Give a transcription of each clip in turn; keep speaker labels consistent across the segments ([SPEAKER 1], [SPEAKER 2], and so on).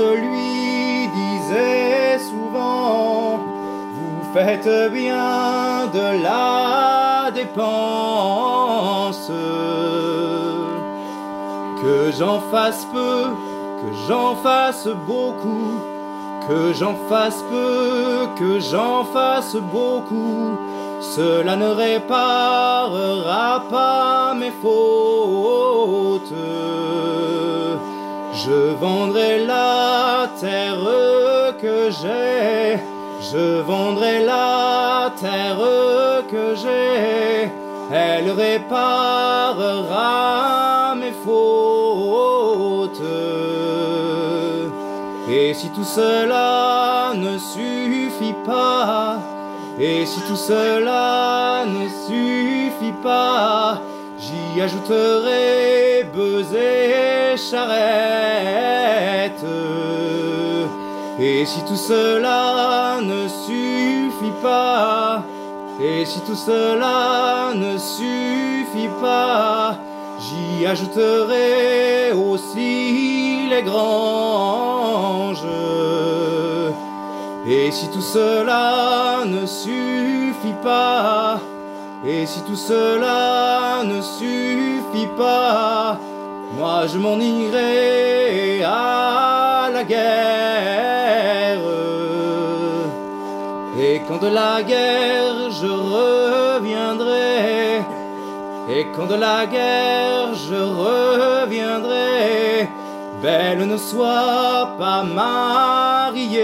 [SPEAKER 1] lui disait souvent, vous faites bien de la dépense. Que j'en fasse peu, que j'en fasse beaucoup, que j'en fasse peu, que j'en fasse beaucoup, cela ne réparera pas mes fautes. Je vendrai la terre que j'ai, je vendrai la terre que j'ai, elle réparera mes fautes. Et si tout cela ne suffit pas, et si tout cela ne suffit pas, j'y ajouterai baiser Et si tout cela ne suffit pas, et si tout cela ne suffit pas, j'y ajouterai aussi les granges. Et si tout cela ne suffit pas, et si tout cela ne suffit pas, moi je m'en irai à la guerre. Et quand de la guerre je reviendrai, et quand de la guerre je reviendrai, belle ne sois pas mariée.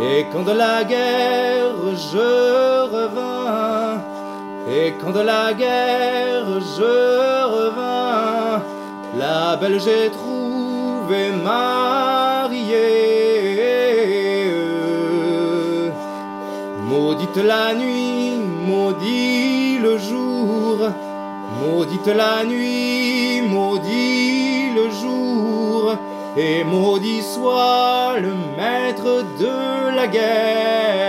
[SPEAKER 1] Et quand de la guerre je revins, et quand de la guerre je revins, la belle j'ai trouvé mariée. Maudite la nuit, maudit le jour, maudite la nuit, maudit le jour, et maudit soit le maître de la guerre.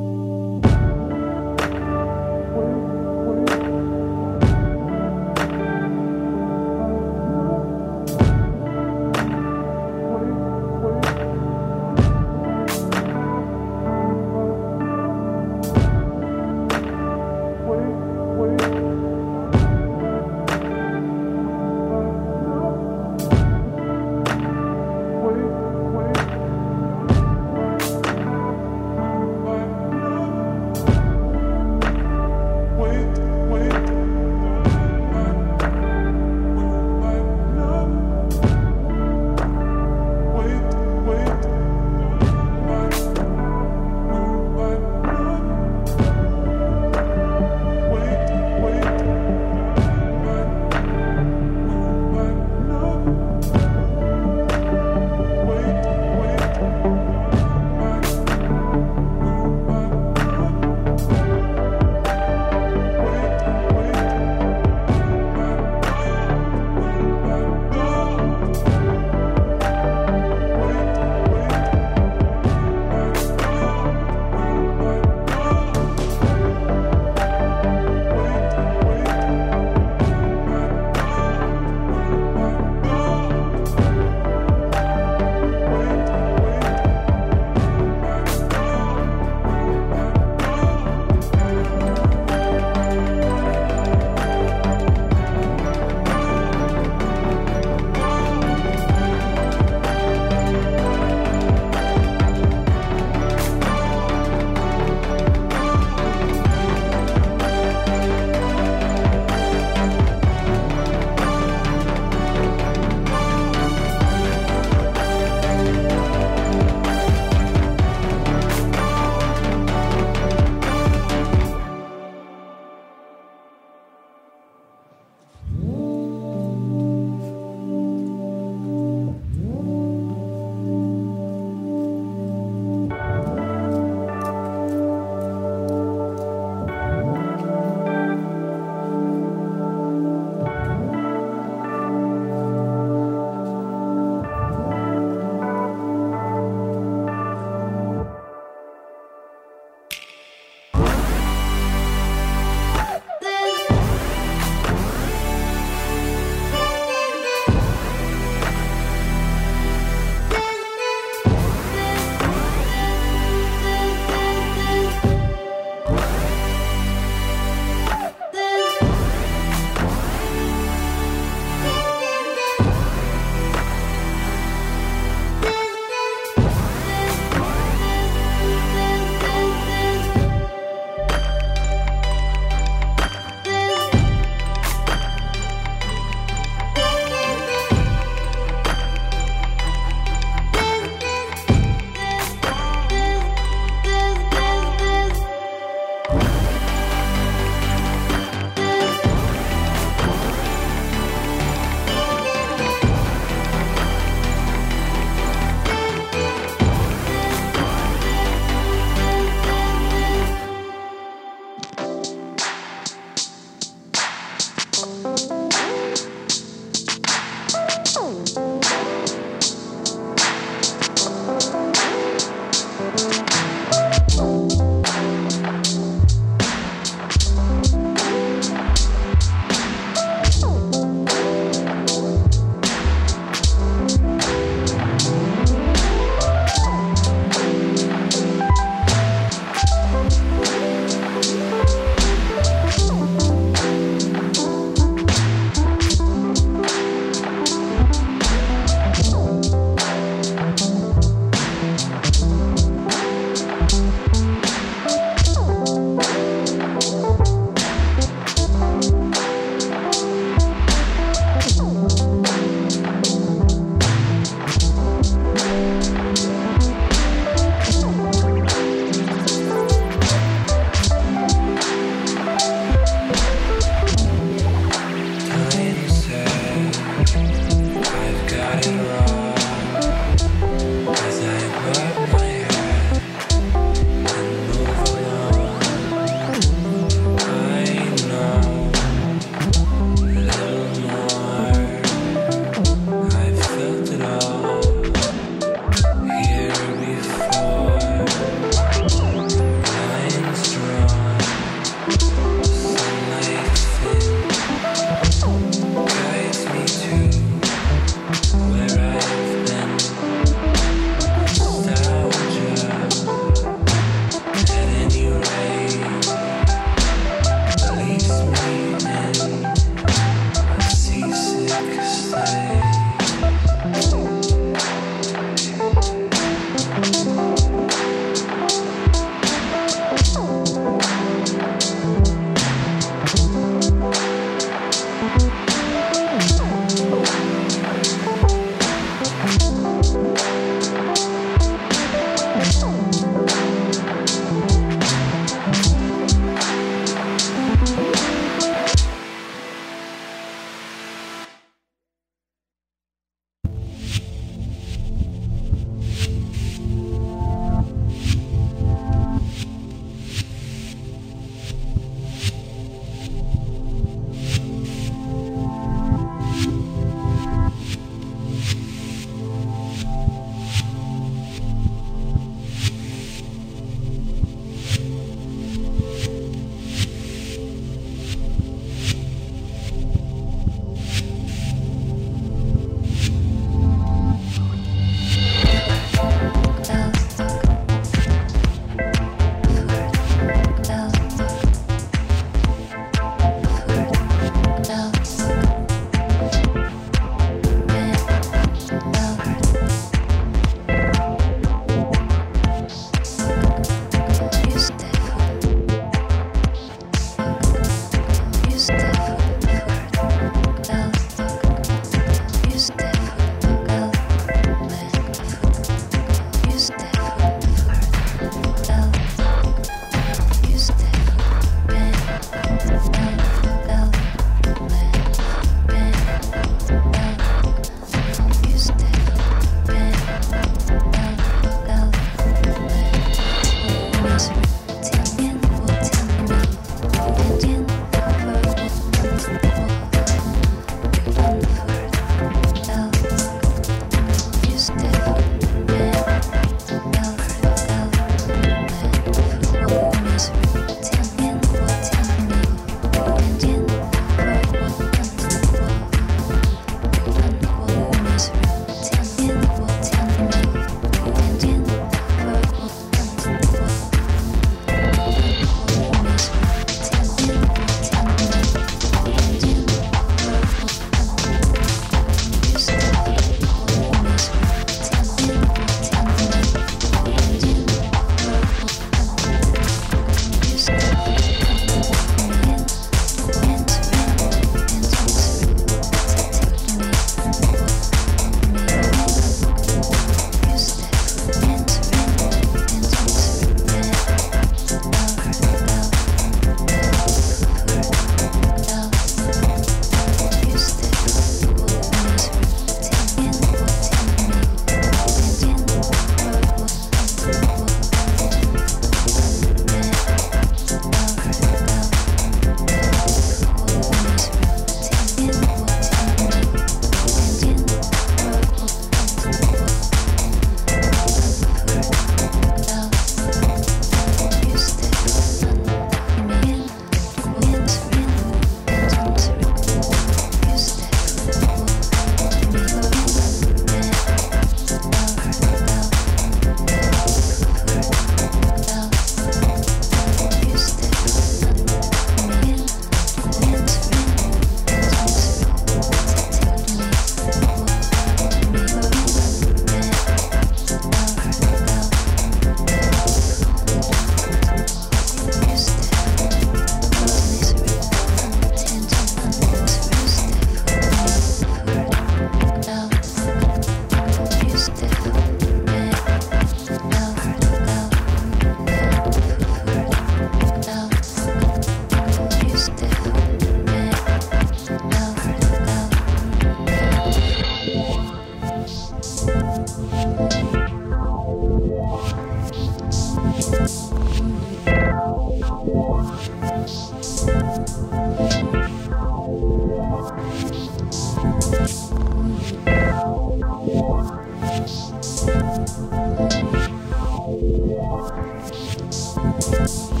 [SPEAKER 2] Thank